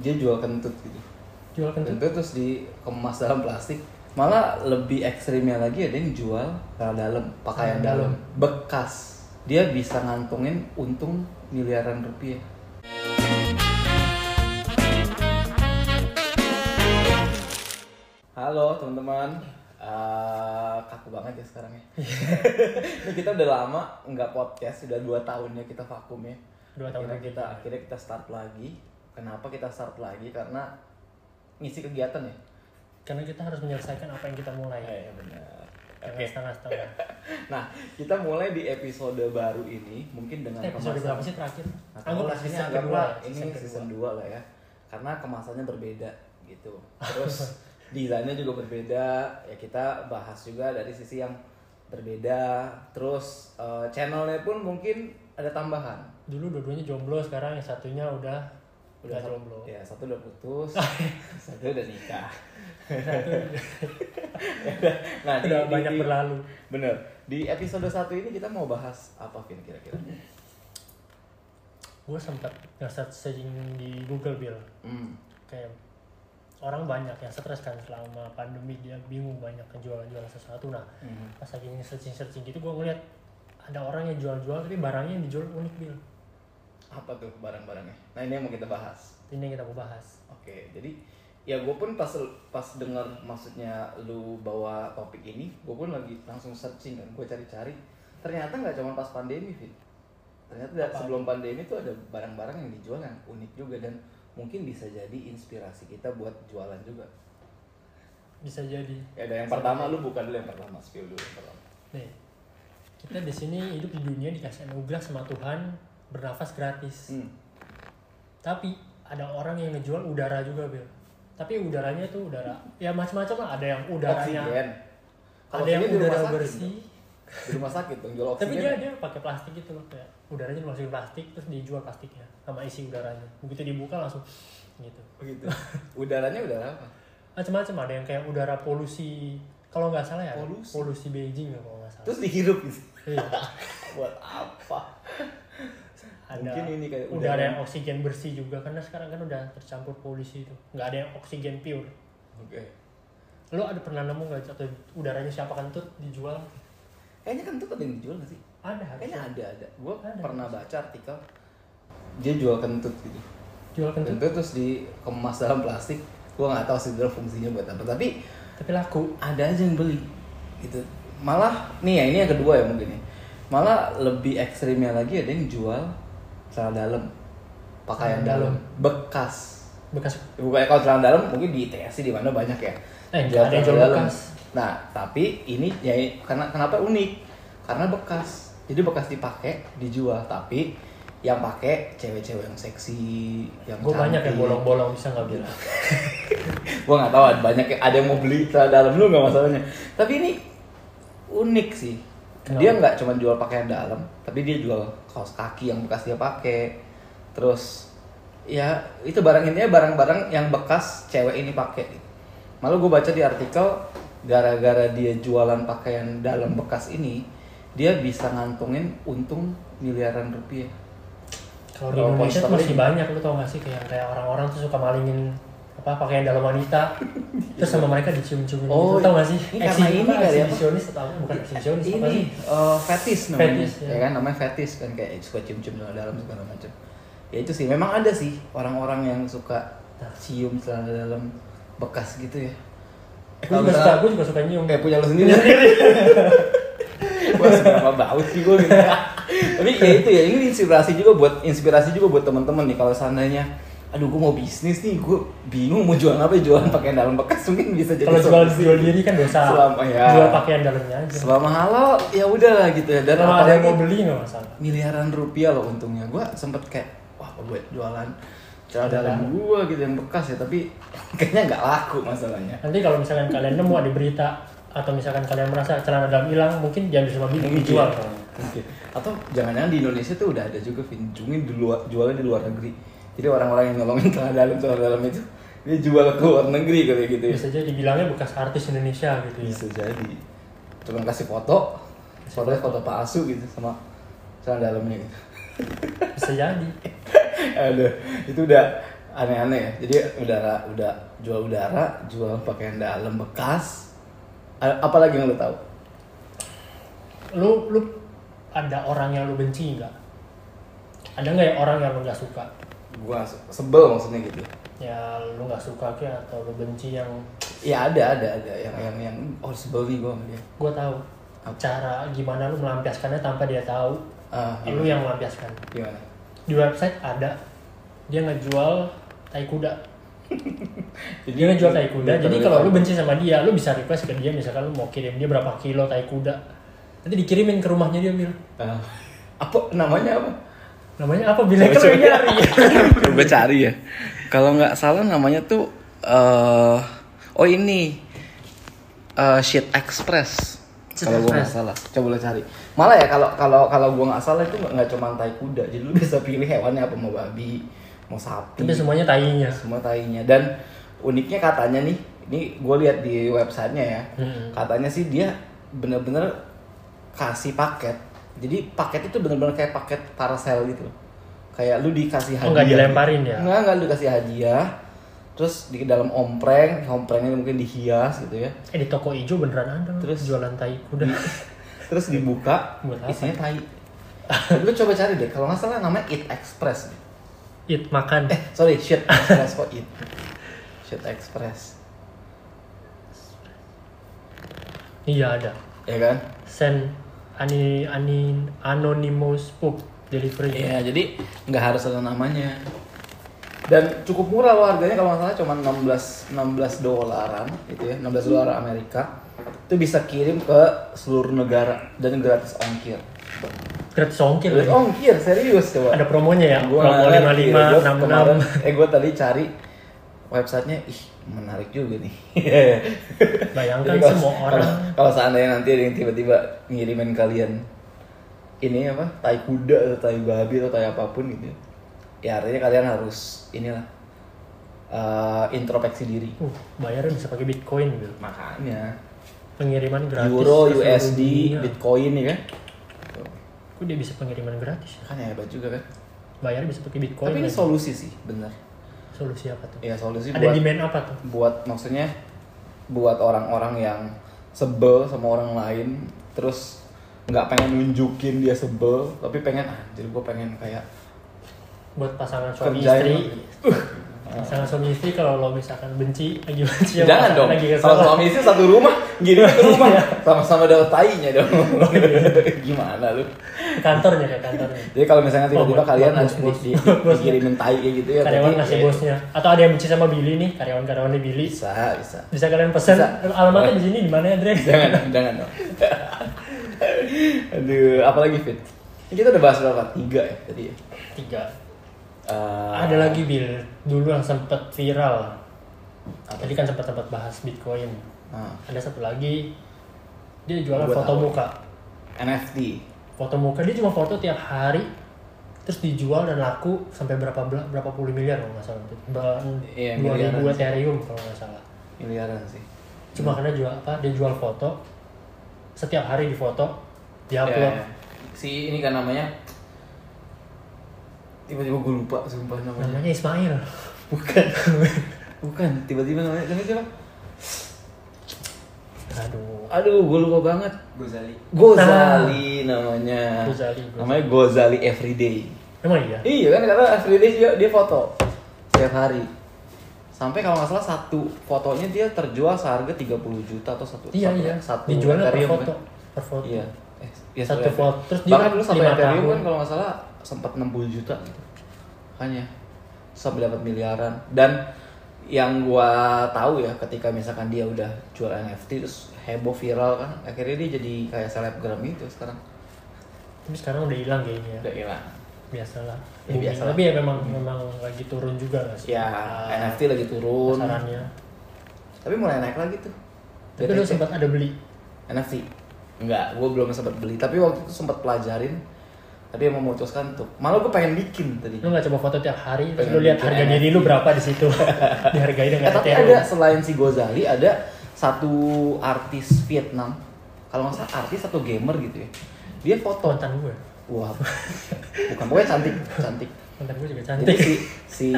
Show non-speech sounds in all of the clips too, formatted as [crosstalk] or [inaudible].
dia jual kentut gitu jual kentut kentut terus dikemas dalam plastik malah lebih ekstrimnya lagi ada yang jual celana dalam pakaian dalam dalam. bekas dia bisa ngantongin untung miliaran rupiah Halo teman-teman, Eh, kaku banget ya sekarang ya. Ini [laughs] kita udah lama nggak podcast, sudah dua tahun ya kita vakum ya. Dua tahun akhirnya kita akhirnya kita start lagi. Kenapa kita start lagi? Karena ngisi kegiatan ya. karena kita harus menyelesaikan apa yang kita mulai Eh benar. jangan Oke. setengah-setengah [laughs] Nah kita mulai di episode baru ini mungkin dengan Eh, episode kemasan- berapa sih terakhir anggaplah kalau season kedua ya, ini season season, kedua. 2 lah ya. Karena kemasannya berbeda gitu. [laughs] Terus desainnya juga berbeda. Ya kita bahas juga dari sisi yang berbeda. Terus eh, channelnya pun mungkin ada tambahan. dulu dua-duanya jomblo sekarang yang satunya udah udah satu- jomblo Ya, satu udah putus, [laughs] satu udah nikah. [laughs] nah, udah di- banyak di- berlalu Bener. Di episode satu ini kita mau bahas apa Vin kira-kira? gue sempat nge-search searching di Google Bill Hmm. kayak orang banyak yang stres kan selama pandemi dia bingung banyak jualan-jualan sesuatu nah Hmm. pas lagi searching searching gitu gue ngeliat ada orang yang jual-jual tapi barangnya yang dijual unik Bill Apa tuh barang-barangnya? Nah ini yang mau kita bahas. ini yang kita mau bahas Oke, jadi ya gue pun pas pas dengar maksudnya lu bawa topik ini, gue pun lagi langsung searching kan, gue cari-cari. Ternyata nggak cuma pas pandemi, Fit. Ternyata Apa? sebelum pandemi tuh ada barang-barang yang dijual yang unik juga dan mungkin bisa jadi inspirasi kita buat jualan juga. bisa jadi Ya, ada yang pertama lu buka dulu yang pertama, spill dulu yang pertama. nih kita di sini hidup di dunia dikasih anugerah sama Tuhan bernafas gratis Hmm. tapi ada orang yang ngejual udara juga Bill tapi udaranya tuh udara ya macam-macam lah ada yang udaranya Oksigen. Kalau ada yang udara sakit bersih. Di rumah sakit dong jual [laughs] tapi oksigen. dia dia pakai plastik gitu loh kayak udaranya dimasukin plastik terus dijual plastiknya sama isi udaranya begitu dibuka langsung gitu Begitu. Udaranya udara apa? macam-macam ada yang kayak udara polusi kalau nggak salah ya Polusi? polusi Beijing ya kalau nggak salah Terus dihirup gitu. Iya. [laughs] buat apa? Ada Mungkin ini kayak udara yang oksigen bersih juga karena sekarang kan udah tercampur polusi itu nggak ada yang oksigen pure Oke. lo ada pernah nemu nggak atau udaranya siapa kentut dijual Kayaknya kan tuh ada yang dijual gak sih? ada Kayaknya ada ada. Gue Ada. pernah baca artikel dia jual kentut gitu. jual kentut Kentut terus dikemas dalam plastik. Gue nggak tahu sebenarnya fungsinya buat apa. Tapi tapi laku ada aja yang beli gitu. Malah nih ya ini yang kedua ya mungkin ya. Malah lebih ekstrimnya lagi ada yang jual celana dalam, pakaian dalam, bekas. bekas Bukan kalau celana dalam mungkin di ITS di mana banyak ya. Eh, Jual ada celana dalam. bekas. Nah, tapi ini ya karena kenapa unik? Karena bekas. Jadi bekas dipakai, dijual, tapi yang pakai cewek-cewek yang seksi, yang gue banyak yang bolong-bolong bisa nggak bilang [laughs] Gue nggak tahu ada banyak yang- ada yang mau beli celana dalam lu nggak masalahnya. Tapi ini unik sih. Kenapa? Dia nggak cuma jual pakaian dalam, tapi dia jual kaos kaki yang bekas dia pakai. Terus ya itu barang intinya barang-barang yang bekas cewek ini pakai. Malah gue baca di artikel gara-gara dia jualan pakaian dalam bekas ini, dia bisa ngantongin untung miliaran rupiah. kalau di Indonesia tuh masih banyak lu tau gak sih kayak kayak orang-orang tuh suka malingin apa pakaian dalam wanita terus sama mereka dicium-ciumin Oh, gitu tau gak sih ini karena ini kali ya, apa? eksibisionis atau apa? bukan eksibisionis apa ini sih uh, fetis namanya Fetis, ya. ya. kan namanya fetis kan kayak suka cium-cium dalam dalam segala macam ya itu sih memang ada sih orang-orang yang suka cium celana dalam bekas gitu ya gue juga suka gue juga suka nyium kayak punya lo sendiri [laughs] Wah, seberapa bau sih gue gitu. [laughs] Tapi ya itu ya, ini inspirasi juga buat inspirasi juga buat teman-teman nih kalau seandainya aduh gue mau bisnis nih, gue bingung mau jualan apa, jualan pakaian dalam bekas mungkin bisa jadi kalau jual solusi. jual diri kan dosa Selama- ya. jual pakaian dalamnya aja Selama halal ya udahlah gitu ya. Dan kalau ada yang mau beli nggak masalah miliaran rupiah loh untungnya. Gue sempet kayak wah apa buat jualan celana dalam gue gitu yang bekas ya, tapi [laughs] kayaknya nggak laku masalahnya. nanti kalau misalkan kalian nemu ada berita atau misalkan kalian merasa celana dalam hilang mungkin jangan bisa Mungkin dijual. Mungkin. Atau jangan-jangan di Indonesia tuh udah ada juga Vin, di luar jualnya di luar negeri. Jadi orang-orang yang nolongin celana dalam celana dalam itu dia jual ke luar negeri kayak gitu ya. bisa jadi bilangnya bekas artis Indonesia gitu ya. Bisa jadi. Cuma kasih foto, fotonya foto palsu gitu sama celana dalamnya. Gitu. bisa jadi. [laughs] Aduh, itu udah aneh-aneh ya. Jadi udara udah jual udara jual pakaian dalam bekas. Apalagi yang lu tahu? Lu lu ada orang yang lu benci nggak? Ada nggak ya orang yang lu nggak suka gua se- sebel maksudnya gitu. Ya lu nggak suka kayak atau lu benci yang ya ada ada ada yang yang yang oh sebel nih gua sama dia. Gue tahu. Apa? cara gimana lu melampiaskannya tanpa dia tahu. Ah lu yang melampiaskan. Gimana? Di website ada. Dia ngejual tai kuda. [laughs] Jadi dia ngejual tai kuda. jadi kalau lu benci sama dia lu bisa request ke dia misalkan lu mau kirim dia berapa kilo tai kuda. Nanti dikirimin ke rumahnya dia bil Ah. [laughs] apa namanya apa namanya apa bila Coba- kalau coba. nyari [laughs] Coba cari ya. Kalau nggak salah namanya tuh eh oh ini eh Shit Express. Kalau gue nggak salah, coba lo cari. Malah ya kalau kalau kalau gue nggak salah itu nggak nggak cuma tai kuda, jadi lu bisa pilih hewannya apa mau babi, mau sapi, tapi semuanya tainya semua tainya. Dan uniknya katanya nih, ini gue lihat di websitenya ya, Hmm. katanya sih dia bener-bener kasih paket. Jadi paket itu bener-bener kayak paket parcel gitu. Kayak lu dikasih hadiah. Oh, nggak dilemparin ya? Nggak, nggak lu dikasih hadiah. Terus di dalam ompreng, omprengnya mungkin dihias gitu ya. eh di toko hijau beneran ada Terus? jualan tai kuda [laughs] Terus dibuka, Buat apa? isinya tai. lu coba cari deh, kalau nggak salah namanya Eat Express. deh. it makan Eh, sorry, Shit Express kok Eat. Shit Express. iya ada Ya kan? send ani ani anonymous poop delivery Iya, jadi nggak harus ada namanya. Dan cukup murah loh harganya kalau nggak salah cuma 16 16 dolaran gitu ya, 16 dolar Amerika. Itu bisa kirim ke seluruh negara dan gratis ongkir. gratis ongkir Gratis ongkir serius coba. ada promonya ya Gua promo lima lima gua enam enam Eh gue tadi cari websitenya, ih menarik juga nih. [laughs] bayangkan kalau- semua orang. kalau, kalau seandainya nanti ada yang tiba-tiba ngirimin kalian ini apa tai kuda atau tai babi atau tai apa pun gitu ya, ya artinya kalian harus inilah eh, introspeksi diri. Uh, bayarnya bisa pakai bitcoin gitu. Makanya. Pengiriman gratis euro USD dunia. bitcoin nih kan? Kok dia bisa pengiriman gratis ya? Kan hebat juga kan? Bayarnya bisa pakai bitcoin tapi ini solusi sih bener solusi apa tuh? Ya solusi ada buat demand apa tuh? buat maksudnya buat orang-orang yang sebel sama orang lain terus nggak pengen nunjukin dia sebel tapi pengen ah jadi gue pengen kayak buat pasangan suami Kerjain istri Pasangan suami istri kalau lo misalkan benci lagi benci jangan dong. lagi kesel. Kalau suami istri satu rumah gini ke rumah. Sama-sama dapat tainya dong. [laughs] Gimana lu? Kantornya ke kantornya. Jadi kalau misalnya tiba-tiba Oh, kalian ada bos-bos. di, [laughs] di, dikirimin tai kayak gitu ya karyawan ngasih ya. bosnya. Atau ada yang benci sama Billy nih karyawan-karyawannya Billy. Bisa bisa. Bisa kalian pesan Bisa. alamatnya di sini di mana ya Dre jangan dong jangan dong. [laughs] Aduh apalagi fit? Kita udah bahas berapa? Tiga ya tadi ya? Tiga Eh, ada lagi Bill dulu yang sempet viral. Tadi kan sempat sempat bahas Bitcoin. Nah, ada satu lagi. Dia jualan foto tahu. muka. NFT foto muka. Dia cuma foto tiap hari terus dijual dan laku sampai berapa berapa puluh miliar kalau nggak salah. Ba- Iya, dua ribu ethereum kalau nggak salah. Miliaran sih. Cuma karena jual apa? Dia jual foto. Setiap hari di foto Ya, diupload ya. si ini kan namanya tiba-tiba gue lupa sumpah namanya. Namanya Ismail. Bukan. [laughs] Bukan tiba-tiba namanya namanya siapa? Aduh. Aduh gue lupa banget. Gozali. Gozali namanya. Gozali, Gozali. namanya Gozali Everyday emang iya? Iya kan karena Everyday dia, dia foto. Setiap hari. Sampai kalau nggak salah satu fotonya dia terjual seharga 30 juta atau satu iya satu, iya. satu dijualnya per Ethereum foto kan? per foto. Iya. Eh, iya, Satu foto, terus dia kan dulu sampai lima Ethereum tahun. kan kalau nggak salah sempat 60 juta gitu. Makanya sampai dapat miliaran. Dan yang gua tahu ya ketika misalkan dia udah jual NFT terus heboh viral kan akhirnya dia jadi kayak selebgram gitu sekarang. Tapi sekarang udah hilang kayaknya udah hilang. Biasalah. Ya, Booming. biasalah. tapi ya memang memang lagi turun juga nggak sih. Ya Ah, NFT lagi turun. pasarannya tapi mulai naik lagi tuh. Tapi lu sempat ada beli? NFT enggak gue belum sempat beli. Tapi waktu itu sempat pelajarin tadi yang memutuskan tuh malah gue pengen bikin tadi lu nggak coba foto tiap hari terus Pengen lu lihat harga diri lu berapa di situ [laughs] dihargai eh, dengan tapi Ethereum. ada selain si Gozali ada satu artis Vietnam kalau nggak salah artis atau gamer gitu ya dia foto mantan gue wah bukan pokoknya cantik [laughs] cantik Mantan gue juga Jadi cantik. si si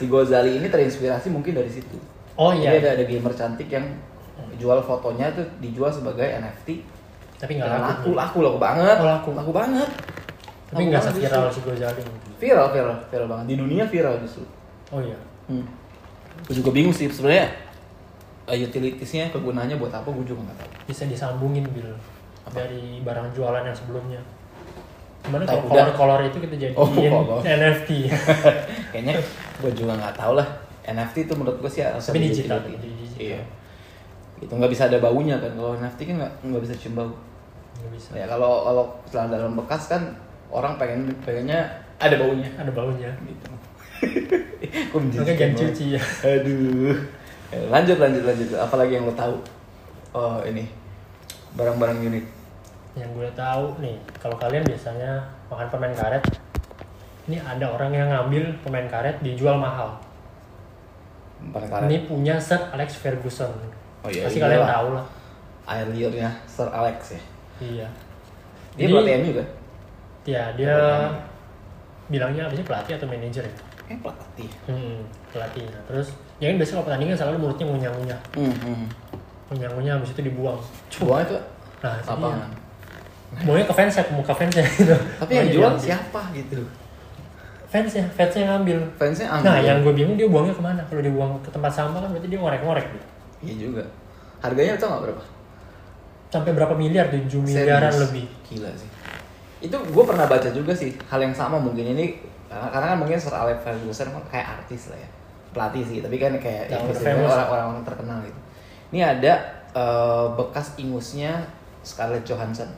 si Gozali ini terinspirasi mungkin dari situ. Oh Jadi iya. ada ada gamer cantik yang jual fotonya tuh dijual sebagai NFT. Tapi nggak laku, laku, laku banget. Oh, laku. laku banget. Tapi nggak banget seviral justru. si Gozali. Viral, viral, viral banget. Di dunia viral justru. Oh iya. Hmm. Gue juga bingung sih sebenarnya uh, utilitiesnya kegunaannya buat apa gue juga nggak tahu. Bisa disambungin bil dari barang jualan yang sebelumnya. Gimana kalau kuda. kolor-kolor itu kita jadiin Oh. [laughs] NFT. [laughs] Kayaknya gue juga nggak tahu lah. NFT itu menurut gue sih harus Tapi digital, utility. di digital. Iya. Gitu nggak bisa ada baunya kan. Kalau NFT kan nggak nggak bisa cium bau. Nggak bisa. Ya kalau kalau celana dalam bekas kan orang pengen pengennya ada baunya. Ada baunya. Gitu. [laughs] Jangan banget. cuci ya. Aduh. Ya, lanjut lanjut lanjut. Apalagi yang lo tahu? Oh ini barang-barang unik. Yang gue tahu nih, kalau kalian biasanya makan permen karet, ini ada orang yang ngambil permen karet dijual mahal. Karet. Ini punya Sir Alex Ferguson. Oh iya, Pasti kalian tahu lah. Air liurnya Sir Alex ya. Iya. Dia Jadi- pelatih MU kan? Ya, dia bilangnya apa sih pelatih atau manajer ya? Eh pelatih. Hmm, pelatih. Nah, terus ya kan biasanya kalau pertandingan selalu mulutnya ngunyah-ngunyah. Hmm, hmm. Ngunyah-ngunyah habis itu dibuang. Buang itu Nah, apa? dia. Buangnya ke fans ya, ke muka fans ya gitu. [laughs] Tapi yang jual iya. siapa gitu? Fans ya, fans yang ngambil. Fansnya ambil. Nah, yang gue bingung dia buangnya ke mana? Kalau dia buang ke tempat sampah kan berarti dia ngorek-ngorek gitu. Iya juga. Harganya tau nggak berapa? Sampai berapa miliar? 7 miliaran lebih. Gila sih. Itu gue pernah baca juga sih hal yang sama mungkin. Ini karena, kan mungkin Sir Alex Ferguson kan kayak artis lah ya. Pelatih sih tapi kan kayak ya, orang-orang orang terkenal gitu. Ini ada eh, bekas ingusnya Scarlett Johansson.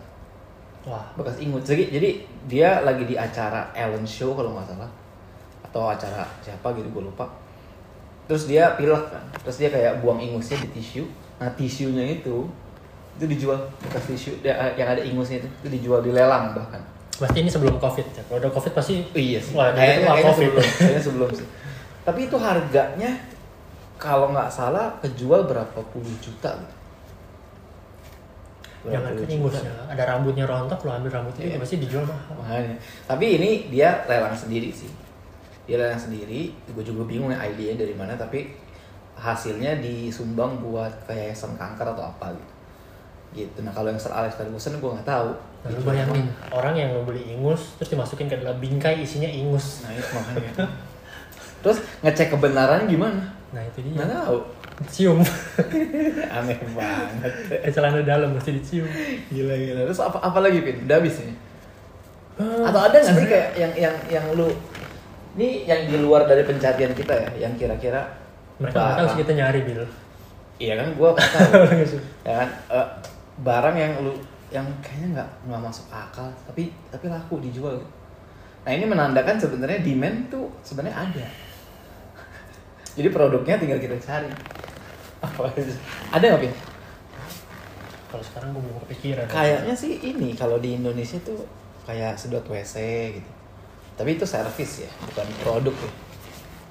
Wah, bekas ingus. Jadi, jadi dia lagi di acara Ellen Show kalau nggak salah. Atau acara siapa gitu gue lupa. Terus dia pilek kan. Terus dia kayak buang ingusnya di tisu. Nah tisunya itu itu dijual bekas tisu dia- yang ada ingusnya itu itu dijual di lelang bahkan berarti ini sebelum covid ya. Kalau udah covid pasti iya sih Wah, kayaknya, itu kayaknya COVID. sebelum kayaknya sebelum sih tapi itu harganya kalau nggak salah kejual berapa puluh juta gitu jangan kan ingusnya. Ada rambutnya rontok, lo ambil rambutnya juga pasti dijual mahal. Makanya. Tapi ini dia lelang sendiri sih. Dia lelang sendiri. Gue juga bingung ya idenya dari mana. Tapi hasilnya disumbang buat ke yayasan kanker atau apa gitu. Gitu. Nah kalau yang Sir Alex Ferguson gue nggak tahu. Nah, lu Gitu. bayangin orang yang membeli ingus terus dimasukin ke dalam bingkai isinya ingus. Nah itu makanya. Terus ngecek kebenarannya gimana? Nah, itu dia. Nggak tahu. Cium. [laughs] Aneh banget. Eh, celana dalam mesti dicium. Gila gila. Terus apa apa lagi pin? Udah habis nih. Ah, Atau ada nggak sih kayak yang yang yang lu ini yang di luar dari pencarian kita ya, yang kira-kira mereka nggak tahu sih kita nyari bil. Iya kan, gua nggak tahu. [laughs] ya kan, eh, barang yang lu yang kayaknya nggak nggak masuk akal, tapi tapi laku dijual. Nah ini menandakan sebenarnya demand tuh sebenarnya ada. [laughs] Jadi produknya tinggal kita cari. Ada nggak Pin? Kalau sekarang gue belum kepikiran. Kayaknya sih ini kalau di Indonesia tuh kayak sedot WC gitu. Tapi itu service ya, bukan produk ya.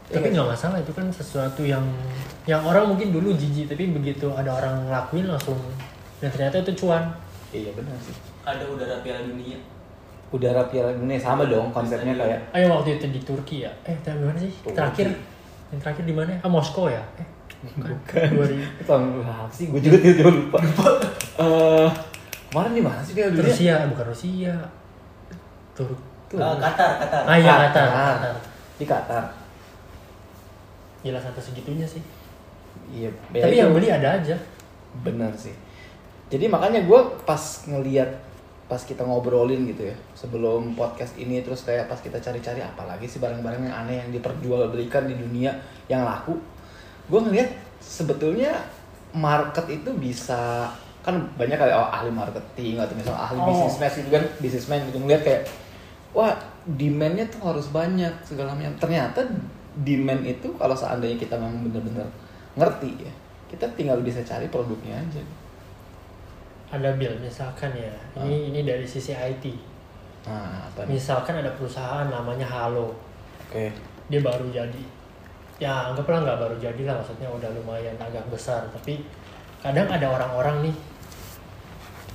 Tapi nggak masalah itu kan sesuatu yang yang orang mungkin dulu jijik tapi begitu ada orang ngelakuin langsung dan ternyata itu cuan. Iya benar sih. ada udara Piala Dunia Udara Piala Dunia sama dong konsepnya kayak Ayo waktu itu di Turki ya. Eh, tapi mana sih? Turki. Terakhir yang terakhir di mana? Ah, Moskow ya? Eh, bukan. 2000 tahun berapa sih? Gue juga tiba-tiba lupa. Eh, kemarin di mana sih Piala Dunia? Rusia, bukan Rusia. Turki. Tuh. Eh, Qatar Qatar Ah iya, Qatar. Qatar. Qatar. Di Qatar. Gila sampai segitunya sih. Iya. Tapi yang beli ada aja. benar sih. Jadi makanya gue pas ngeliat pas kita ngobrolin gitu ya sebelum podcast ini terus kayak pas kita cari-cari apalagi sih barang-barang yang aneh yang diperjualbelikan di dunia yang laku gue ngeliat sebetulnya market itu bisa kan banyak kali oh, ahli marketing atau misalnya ahli Oh. bisnismen gitu kan bisnismen gitu ngeliat kayak wah demandnya tuh harus banyak segala macam ternyata demand itu kalau seandainya kita memang bener-bener ngerti ya kita tinggal bisa cari produknya aja Ada bill misalkan ya. Ini ini dari sisi IT. nah apa Misalkan ada perusahaan namanya Halo. oke Dia baru jadi. Ya, anggaplah nggak baru jadi lah maksudnya udah lumayan agak besar, tapi kadang ada orang-orang nih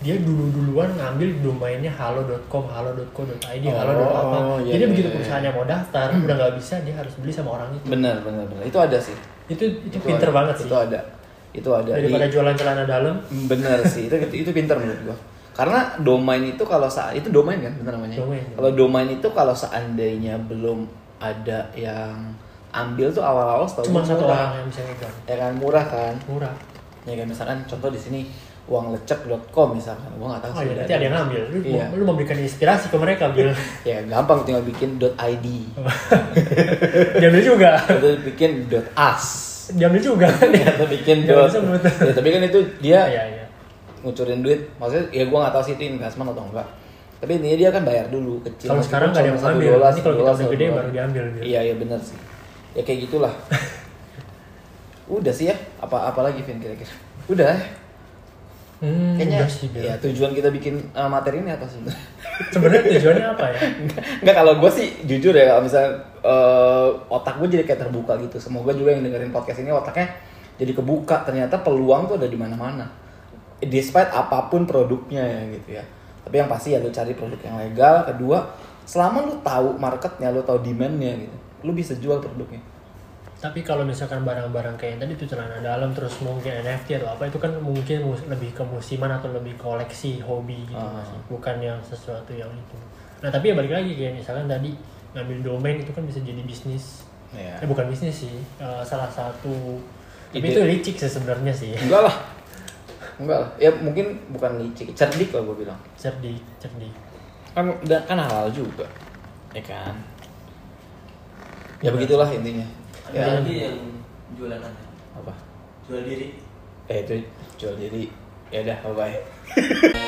dia dulu duluan ngambil domainnya halo.com, halo.co.id, Oh, halo.apa. iya, Jadi iya, begitu iya. perusahaannya mau daftar, udah nggak bisa dia harus beli sama orang itu. bener bener bener itu ada sih Itu itu, pinter ada. banget sih. itu ada itu ada Di- Daripada jualan celana dalam, bener sih itu itu, itu pinter menurut gua karena domain itu kalau saat itu domain kan bener namanya Domain. kalau domain itu kalau seandainya belum ada yang ambil tuh awal-awal cuma satu murah. orang yang bisa megang. ya kan murah kan Murah. ya kan misalkan contoh di sini uanglecek.com misalkan gua nggak tahu Oh sih iya, ada yang ngambil. Lu, Iya. lu memberikan inspirasi ke mereka, Bil. [laughs] ya gampang tinggal bikin .id [laughs] Diambil juga. atau bikin .as Diambil juga. [laughs] atau bikin dot ya, tapi kan itu dia Iya, iya. ngucurin duit maksudnya ya gua nggak tahu sih itu investment atau enggak tapi intinya dia kan bayar dulu kecil Kalau sekarang nggak ada yang ngambil. dolar, Nanti kalau kita gede baru diambil. Bil. iya iya benar sih ya kayak gitulah udah sih ya apa apa lagi Vin kira-kira udah ya? Hmm, kayaknya udah sih, ya tujuan kita bikin uh, materi ini apa sebenarnya Sebenarnya tujuannya apa ya? [laughs] Enggak kalau gue sih jujur ya kalau misalnya eh, otak gue jadi kayak terbuka gitu. Semoga juga yang dengerin podcast ini otaknya jadi kebuka. Ternyata peluang tuh ada di mana-mana. Despite apa pun produknya ya gitu ya. Tapi yang pasti ya lu cari produk yang legal. Kedua, selama lu tahu marketnya, lu tahu demandnya gitu, lu bisa jual produknya. Tapi kalau misalkan barang-barang kayak yang tadi itu celana dalam terus mungkin NFT atau apa itu kan mungkin mus- lebih ke musiman atau lebih koleksi hobi gitu sih? bukan yang sesuatu yang itu. Nah tapi ya balik lagi kayak misalkan tadi ngambil domain itu kan bisa jadi bisnis. Ya. Eh bukan bisnis sih, eh, salah satu. Tapi Ide. itu licik sih sebenarnya sih. Enggak lah. Enggak lah. Ya mungkin bukan licik, cerdik lah gue bilang. Cerdik, cerdik. Kan dan kan halal juga. Ya kan? Ya begitulah intinya. Ada Ya. lagi yang jualan aneh. Apa? Jual diri. Eh itu jual diri. Ya udah, bye bye. [laughs]